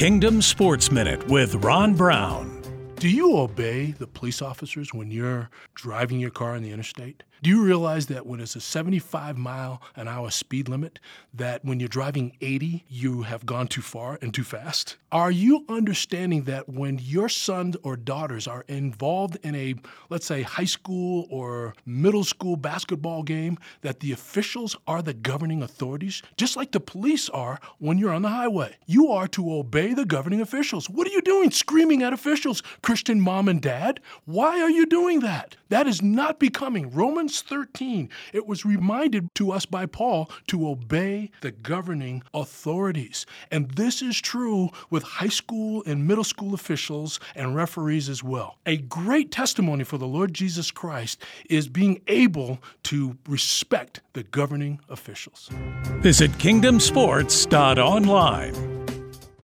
Kingdom Sports Minute with Ron Brown. Do you obey the police officers when you're driving your car on the interstate? Do you realize that when it's a 75 mile an hour speed limit, that when you're driving 80, you have gone too far and too fast? Are you understanding that when your sons or daughters are involved in a, let's say, high school or middle school basketball game, that the officials are the governing authorities, just like the police are when you're on the highway? You are to obey the governing officials. What are you doing screaming at officials, Christian mom and dad? Why are you doing that? That is not becoming. Romans Romans 13, it was reminded to us by Paul to obey the governing authorities. And this is true with high school and middle school officials and referees as well. A great testimony for the Lord Jesus Christ is being able to respect the governing officials. Visit kingdomsports.online.